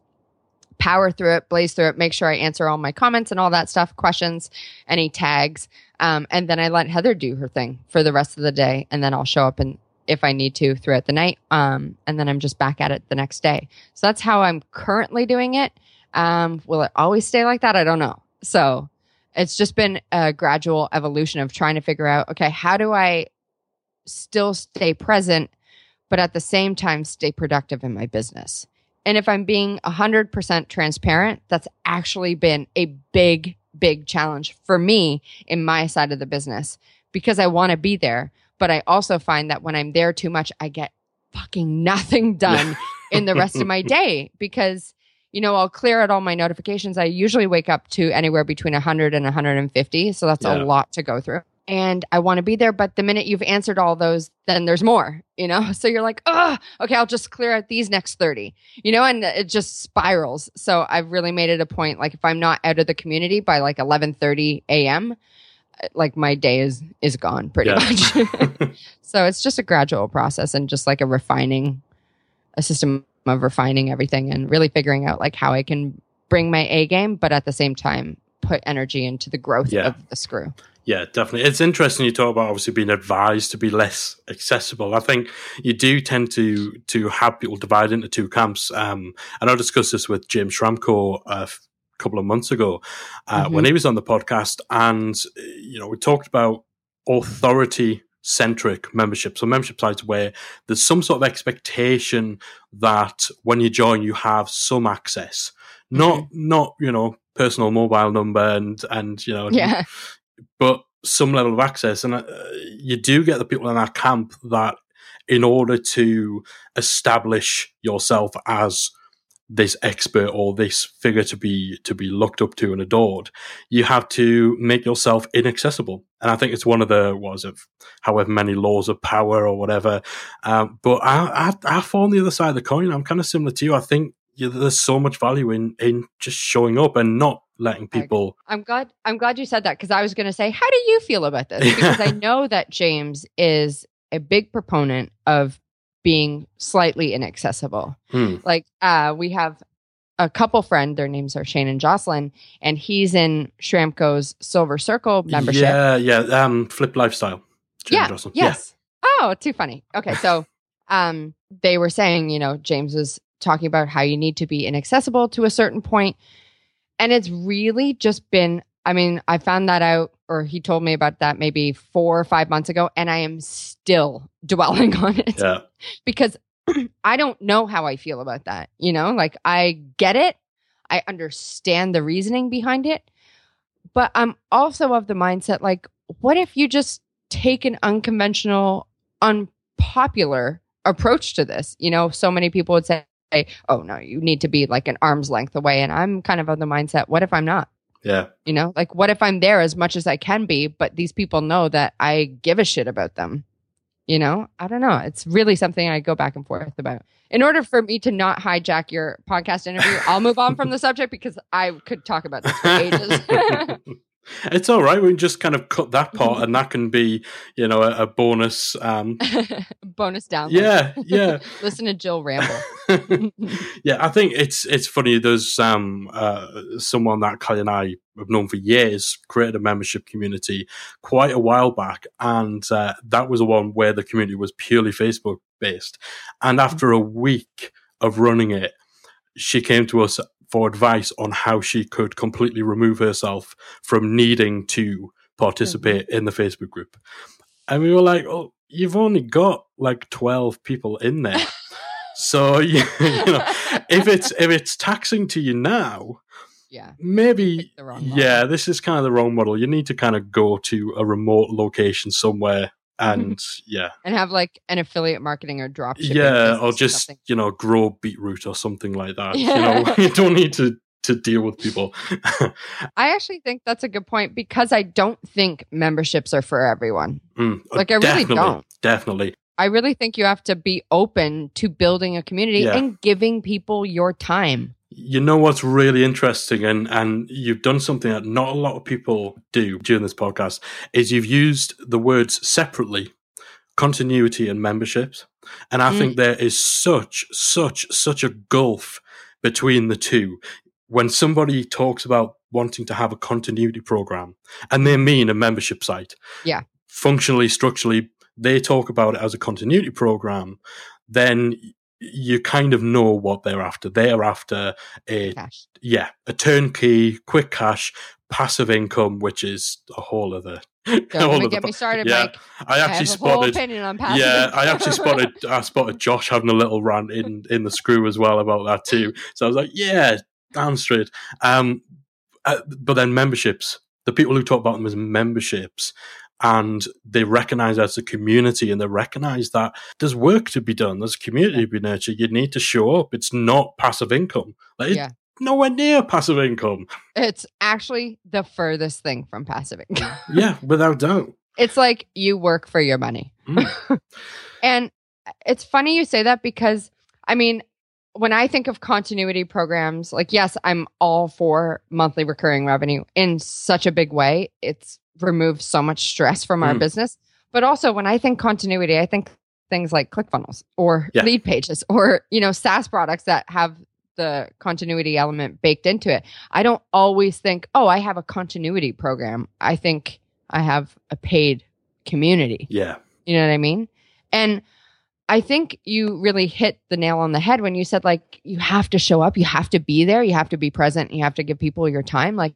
power through it, blaze through it, make sure I answer all my comments and all that stuff, questions, any tags. Um, and then I let Heather do her thing for the rest of the day. And then I'll show up and if I need to throughout the night. Um, and then I'm just back at it the next day. So that's how I'm currently doing it. Um, will it always stay like that? I don't know. So it's just been a gradual evolution of trying to figure out, okay, how do I still stay present, but at the same time stay productive in my business? And if I'm being 100% transparent, that's actually been a big, big challenge for me in my side of the business because I want to be there. But I also find that when I'm there too much, I get fucking nothing done in the rest of my day because you know, I'll clear out all my notifications. I usually wake up to anywhere between 100 and 150. So that's yeah. a lot to go through and I want to be there. But the minute you've answered all those, then there's more, you know? So you're like, oh, okay, I'll just clear out these next 30, you know? And it just spirals. So I've really made it a point, like if I'm not out of the community by like 1130 a.m., uh, like my day is is gone pretty yeah. much. so it's just a gradual process and just like a refining, a system of refining everything and really figuring out like how I can bring my A game, but at the same time put energy into the growth yeah. of the screw. Yeah, definitely. It's interesting you talk about obviously being advised to be less accessible. I think you do tend to to have people divide into two camps. Um, and I discussed this with James Schramko a couple of months ago uh, mm-hmm. when he was on the podcast, and you know we talked about authority centric membership. So membership sites where there's some sort of expectation that when you join you have some access. Not mm-hmm. not, you know, personal mobile number and and you know yeah but some level of access. And uh, you do get the people in that camp that, in order to establish yourself as this expert or this figure to be to be looked up to and adored, you have to make yourself inaccessible. And I think it's one of the was of however many laws of power or whatever. Um, but I, I I fall on the other side of the coin. I'm kind of similar to you. I think yeah, there's so much value in in just showing up and not letting people. I'm glad. I'm glad you said that because I was going to say, how do you feel about this? Because I know that James is a big proponent of being slightly inaccessible. Hmm. Like, uh, we have a couple friend. Their names are Shane and Jocelyn, and he's in Schramko's Silver Circle membership. Yeah, yeah. Um, Flipped Lifestyle. Jane yeah. Yes. Oh, too funny. Okay, so um, they were saying, you know, James was talking about how you need to be inaccessible to a certain point, and it's really just been. I mean, I found that out, or he told me about that maybe four or five months ago, and I am still dwelling on it Yeah. because I don't know how I feel about that. You know, like I get it, I understand the reasoning behind it, but I'm also of the mindset like, what if you just take an unconventional, unpopular approach to this? You know, so many people would say, oh, no, you need to be like an arm's length away. And I'm kind of of the mindset, what if I'm not? Yeah. You know, like what if I'm there as much as I can be, but these people know that I give a shit about them? You know, I don't know. It's really something I go back and forth about. In order for me to not hijack your podcast interview, I'll move on from the subject because I could talk about this for ages. it's all right. We can just kind of cut that part, and that can be, you know, a, a bonus. Um, Bonus download. yeah, yeah. Listen to Jill ramble. yeah, I think it's it's funny. There's um uh, someone that Kai and I have known for years created a membership community quite a while back, and uh, that was the one where the community was purely Facebook based. And after a week of running it, she came to us for advice on how she could completely remove herself from needing to participate mm-hmm. in the Facebook group. And we were like, "Oh, you've only got like twelve people in there." So you, you know, if it's if it's taxing to you now, Yeah. maybe Pick the wrong model. yeah, this is kind of the wrong model. You need to kind of go to a remote location somewhere, and yeah, And have like an affiliate marketing or drop yeah, or just something. you know grow beetroot or something like that. Yeah. You know, you don't need to to deal with people. I actually think that's a good point because I don't think memberships are for everyone. Mm, Like, I really don't. Definitely, I really think you have to be open to building a community Yeah. and giving people your time. You know what's really interesting, and and you've done something that not a lot of people do during this podcast is you've used the words separately, continuity and memberships, and I Mm. think there is such such such a gulf between the two. When somebody talks about wanting to have a continuity program, and they mean a membership site, Yeah. functionally, structurally, they talk about it as a continuity program, then you kind of know what they're after. They're after a Cash. yeah, a turnkey, quick cash, passive income, which is a whole other. Don't whole get me started, yeah, Mike. I I actually whole spotted. opinion on passive Yeah. I actually spotted. I spotted Josh having a little rant in in the screw as well about that too. So I was like, yeah, damn straight. Um, uh, but then memberships. The people who talk about them as memberships. And they recognize as a community and they recognize that there's work to be done. There's community to be nurtured. You need to show up. It's not passive income. Like, it's Yeah. nowhere near passive income. It's actually the furthest thing from passive income. Yeah, without doubt. it's like you work for your money. Mm. And it's funny you say that because, I mean, when I think of continuity programs, like, yes, I'm all for monthly recurring revenue in such a big way. It's removed so much stress from our Mm. business. But also, when I think continuity, I think things like ClickFunnels or Yeah. Leadpages or, you know, SaaS products that have the continuity element baked into it. I don't always think, oh, I have a continuity program. I think I have a paid community. Yeah. You know what I mean? And I think you really hit the nail on the head when you said, like, you have to show up, you have to be there, you have to be present, you have to give people your time. Like,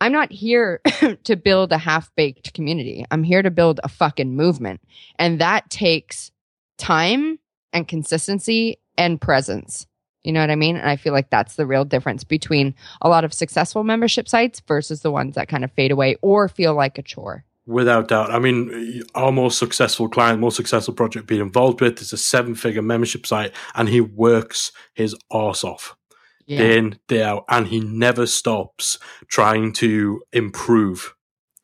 I'm not here to build a half baked community. I'm here to build a fucking movement. And that takes time and consistency and presence. You know what I mean? And I feel like that's the real difference between a lot of successful membership sites versus the ones that kind of fade away or feel like a chore. Without doubt. I mean, our most successful client, most successful project being involved with is a seven figure membership site, and he works his arse off day in, day out, and he never stops trying to improve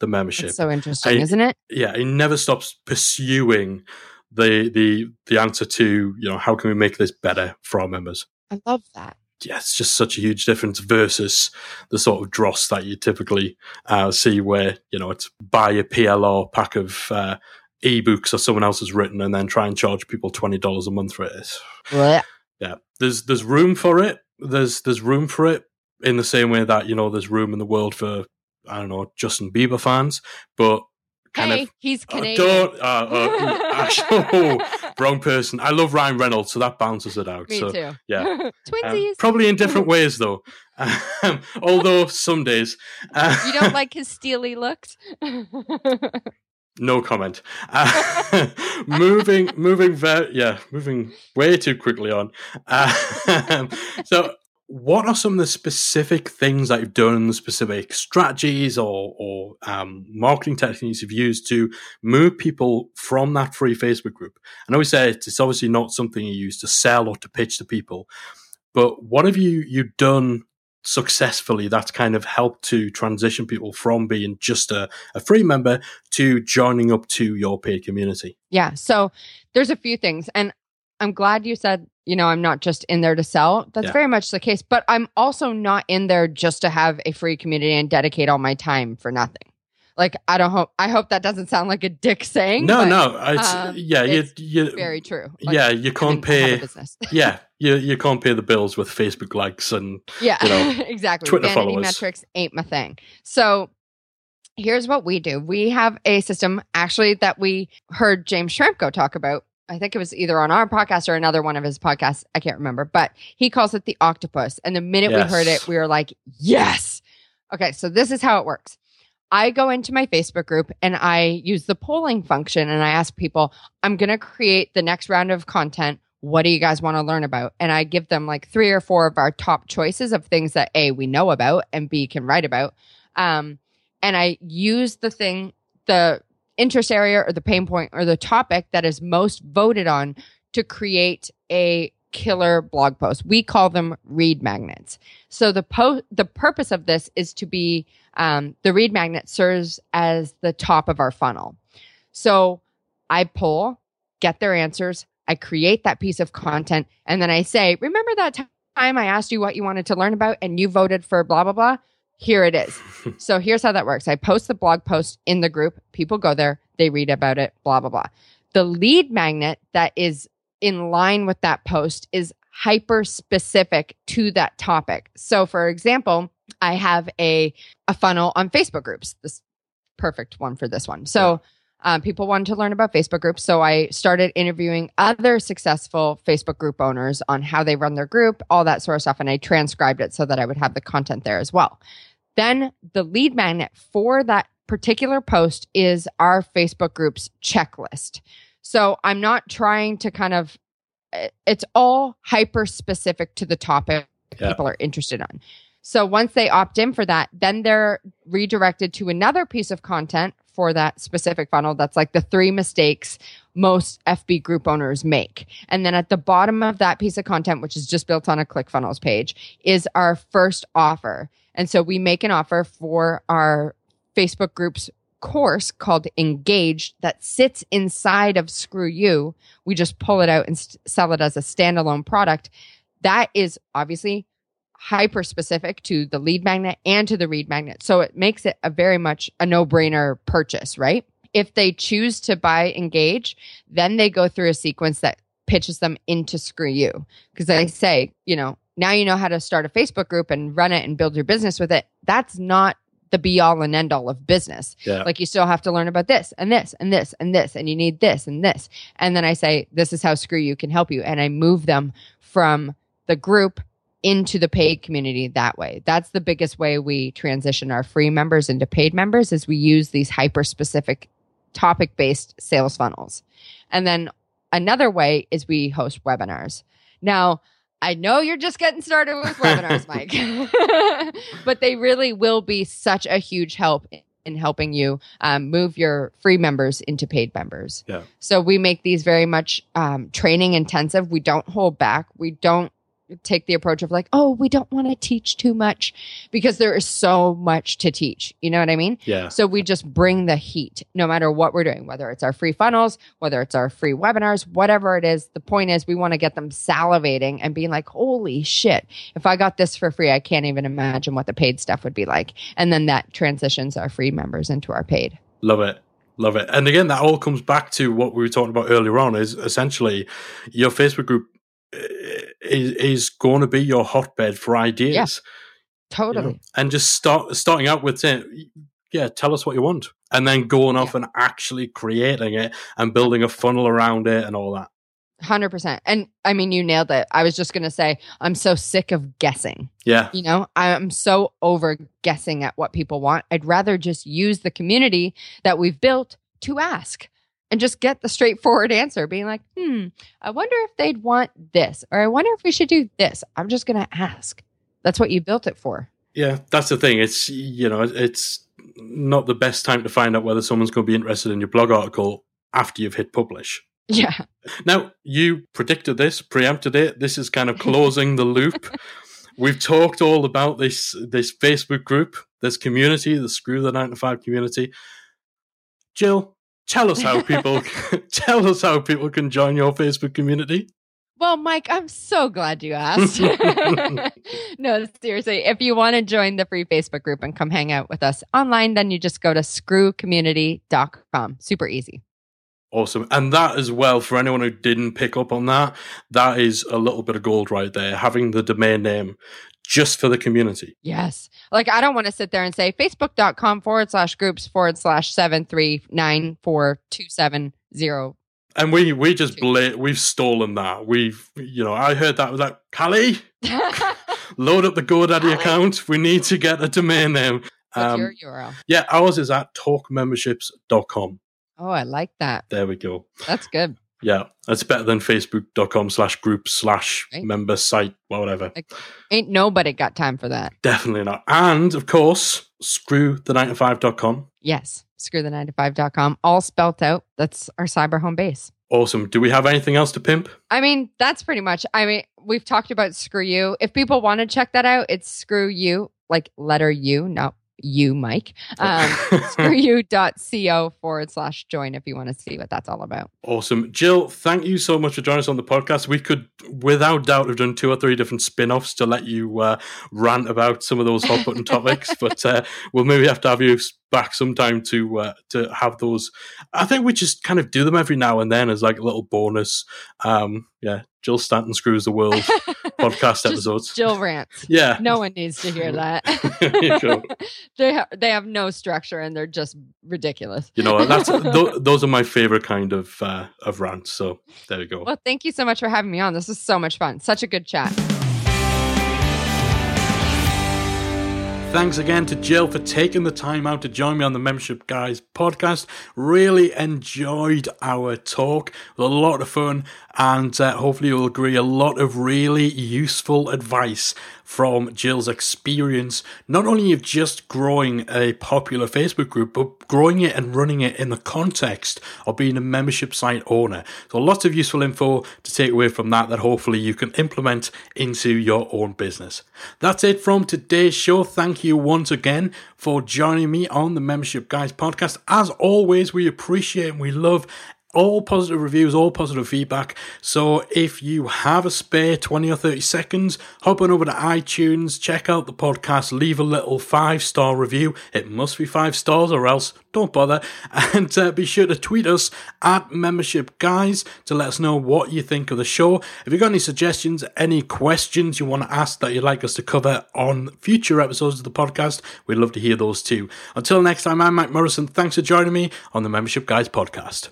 the membership. It's so interesting, I- isn't it? yeah, he never stops pursuing the the the answer to, you know, how can we make this better for our members? I love that. yeah, it's just such a huge difference versus the sort of dross that you typically uh, see where, you know, it's buy a PLR pack of uh, ebooks or someone else has written and then try and charge people $20 a month for it. Blech. Yeah. There's, there's room for it. There's, there's room for it in the same way that, you know, there's room in the world for, I don't know, Justin Bieber fans, but kind hey, of he's uh, Canadian. don't, uh, uh, actually, oh, wrong person. I love Ryan Reynolds, so that balances it out. Me so, too. yeah. Um, Twinsies. probably in different ways, though. Um, although some days, uh, you don't like his steely looks? No comment. Uh, moving, moving very, yeah, moving way too quickly on. Uh, so, what are some of the specific things that you've done the specific strategies or, or um, marketing techniques you've used to move people from that free Facebook group? I know we say it's, it's obviously not something you use to sell or to pitch to people, but what have you you done successfully that's kind of helped to transition people from being just a, a free member to joining up to your paid community? Yeah. So there's a few things. And I'm glad you said, you know, I'm not just in there to sell. That's Yeah. very much the case. But I'm also not in there just to have a free community and dedicate all my time for nothing. Like I don't hope I hope that doesn't sound like a dick saying. No, but no, it's, um, yeah, you, it's you, Very true. Like, yeah, you can't mean, I have a pay. yeah, you you can't pay the bills with Facebook likes and Yeah, you know, exactly. Twitter Vanity followers. metrics ain't my thing. So here's what we do. We have a system actually that we heard James Schramko talk about. I think it was either on our podcast or another one of his podcasts. I can't remember, but he calls it the octopus. And the minute we heard it, we were like, yes. Okay, so this is how it works. I go into my Facebook group and I use the polling function and I ask people, I'm going to create the next round of content. What do you guys want to learn about? And I give them like three or four of our top choices of things that A, we know about and B, can write about. Um, and I use the thing, the interest area or the pain point or the topic that is most voted on to create a killer blog post. We call them read magnets. So the po- the purpose of this is to be um, the read magnet serves as the top of our funnel. So I pull, get their answers, I create that piece of content, and then I say, "Remember that time I asked you what you wanted to learn about, and you voted for blah blah blah." Here it is. so here's how that works. I post the blog post in the group. People go there, they read about it, blah blah blah. The lead magnet that is in line with that post is hyper specific to that topic. So for example, I have a a funnel on Facebook groups. This perfect one for this one. So um, people wanted to learn about Facebook groups. So I started interviewing other successful Facebook group owners on how they run their group, all that sort of stuff. And I transcribed it so that I would have the content there as well. Then the lead magnet for that particular post is our Facebook group's checklist. So I'm not trying to kind of, eh, it's all hyper specific to the topic Yeah. people are interested on. So once they opt in for that, then they're redirected to another piece of content for that specific funnel that's like the three mistakes most FB group owners make. And then at the bottom of that piece of content, which is just built on a ClickFunnels page, is our first offer. And so we make an offer for our Facebook group's course called Engaged that sits inside of Screw You. We just pull it out and st- sell it as a standalone product. That is obviously hyper specific to the lead magnet and to the read magnet. So it makes it a very much a no brainer purchase, right? If they choose to buy Engage, then they go through a sequence that pitches them into Screw You. Because I say, you know, now you know how to start a Facebook group and run it and build your business with it. That's not the be all and end all of business. yeah, Like you still have to learn about this and this and this and this, and you need this and this. And then I say, this is how Screw You can help you. And I move them from the group into the paid community that way. That's the biggest way we transition our free members into paid members is we use these hyper specific topic based sales funnels. And then another way is we host webinars. Now, I know you're just getting started with webinars, Mike, but they really will be such a huge help in helping you um, move your free members into paid members. Yeah. So we make these very much um, training intensive. We don't hold back. We don't take the approach of like, oh, we don't want to teach too much because there is so much to teach. You know what I mean? Yeah. So we just bring the heat no matter what we're doing, whether it's our free funnels, whether it's our free webinars, whatever it is. The point is, we want to get them salivating and being like, holy shit, if I got this for free, I can't even imagine what the paid stuff would be like. And then that transitions our free members into our paid. Love it. Love it. And again, that all comes back to what we were talking about earlier on is essentially your Facebook group is, is going to be your hotbed for ideas. Yeah, you totally. know, and just start starting out with saying, yeah, tell us what you want. And then going off and actually creating it and building a funnel around it and all that. Hundred percent. And I mean, you nailed it. I was just gonna say, I'm so sick of guessing. Yeah. You know, I'm so over guessing at what people want. I'd rather just use the community that we've built to ask and just get the straightforward answer, being like, hmm, I wonder if they'd want this, or I wonder if we should do this. I'm just gonna ask. That's what you built it for. Yeah, that's the thing. It's you know, it's not the best time to find out whether someone's going to be interested in your blog article after you've hit publish. Yeah. Now, you predicted this, preempted it. This is kind of closing the loop. We've talked all about this this Facebook group, this community, the Screw the Nine to Five community. Jill, tell us how people tell us how people can join your Facebook community. Well, Mike, I'm so glad you asked. no, seriously, if you want to join the free Facebook group and come hang out with us online, then you just go to screwcommunity.com. Super easy. Awesome. And that as well, for anyone who didn't pick up on that, that is a little bit of gold right there. Having the domain name just for the community. Yes. Like, I don't want to sit there and say facebook.com forward slash groups forward slash seven three nine four two seven zero. And we we just bla- we've stolen that. We've you know I heard that was like Callie, load up the GoDaddy account. We need to get a domain name. What's Um, your URL? yeah, ours is at talkmemberships.com. Oh, I like that. There we go. That's good. Yeah, that's better than facebook.com slash group slash member site, whatever. Ain't nobody got time for that. Definitely not. And of course, screw the 9to5.com. Yes. Screw the 9to5.com. All spelt out. That's our cyber home base. Awesome. Do we have anything else to pimp? I mean, that's pretty much. I mean, we've talked about screw you. If people want to check that out, it's screw you, like letter U, not you, Mike. Um, screwyou.co forward slash join if you want to see what that's all about. Awesome. Jill, thank you so much for joining us on the podcast. We could, without doubt, have done two or three different spin offs to let you uh, rant about some of those hot button topics, but uh, we'll maybe have to have you back sometime to uh, to have those. I think we just kind of do them every now and then as like a little bonus. Um, yeah, Jill Stanton screws the world podcast episodes. Jill rants. yeah. No one needs to hear that. They ha- they have no structure and they're just ridiculous. You know, that's th- those are my favorite kind of uh, of rants. So there you go. Well, thank you so much for having me on. This is so much fun. Such a good chat. Thanks again to Jill for taking the time out to join me on the Membership Guys podcast. Really enjoyed our talk. A lot of fun, and uh, hopefully you'll agree, a lot of really useful advice from Jill's experience, not only of just growing a popular Facebook group, but growing it and running it in the context of being a membership site owner. So lots of useful info to take away from that that hopefully you can implement into your own business. That's it from today's show. Thank you once again for joining me on the Membership Guys podcast. As always, we appreciate and we love all positive reviews, all positive feedback. So if you have a spare 20 or 30 seconds, hop on over to iTunes, check out the podcast, leave a little five star review. It must be five stars or else don't bother. And uh, be sure to tweet us at membership guys to let us know what you think of the show. If you've got any suggestions, any questions you want to ask that you'd like us to cover on future episodes of the podcast, we'd love to hear those too. Until next time, I'm Mike Morrison. Thanks for joining me on the Membership Guys podcast.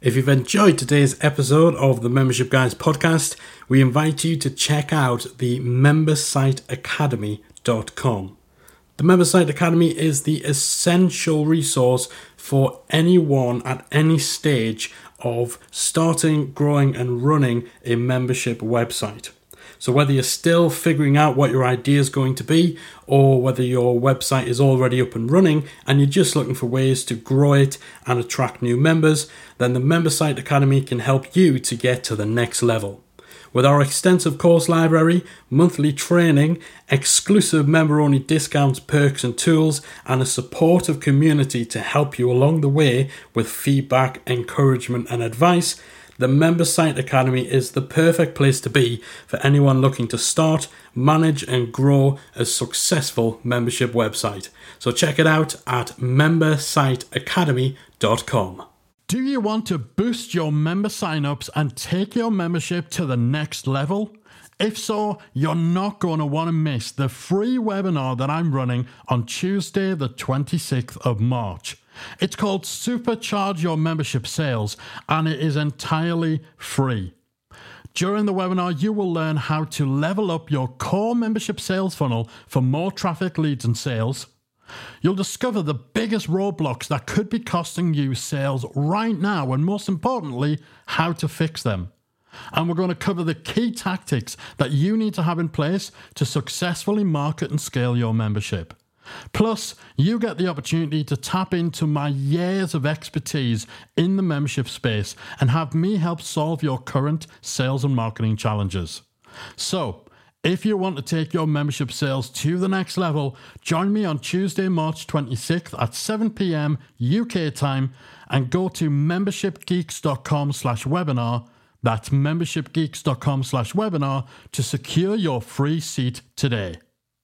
If you've enjoyed today's episode of the Membership Guys podcast, we invite you to check out the membersiteacademy.com. The Membersite Academy is the essential resource for anyone at any stage of starting, growing, and running a membership website. So, whether you're still figuring out what your idea is going to be, or whether your website is already up and running and you're just looking for ways to grow it and attract new members, then the Member Site Academy can help you to get to the next level. With our extensive course library, monthly training, exclusive member only discounts, perks, and tools, and a supportive community to help you along the way with feedback, encouragement, and advice, the Member Site Academy is the perfect place to be for anyone looking to start, manage, and grow a successful membership website. So check it out at membersiteacademy.com. Do you want to boost your member signups and take your membership to the next level? If so, you're not going to want to miss the free webinar that I'm running on Tuesday, the 26th of March. It's called Supercharge Your Membership Sales and it is entirely free. During the webinar, you will learn how to level up your core membership sales funnel for more traffic, leads, and sales. You'll discover the biggest roadblocks that could be costing you sales right now, and most importantly, how to fix them. And we're going to cover the key tactics that you need to have in place to successfully market and scale your membership. Plus, you get the opportunity to tap into my years of expertise in the membership space and have me help solve your current sales and marketing challenges. So, if you want to take your membership sales to the next level, join me on Tuesday, March 26th at 7 p.m. UK time and go to membershipgeeks.com slash webinar. That's membershipgeeks.com slash webinar to secure your free seat today.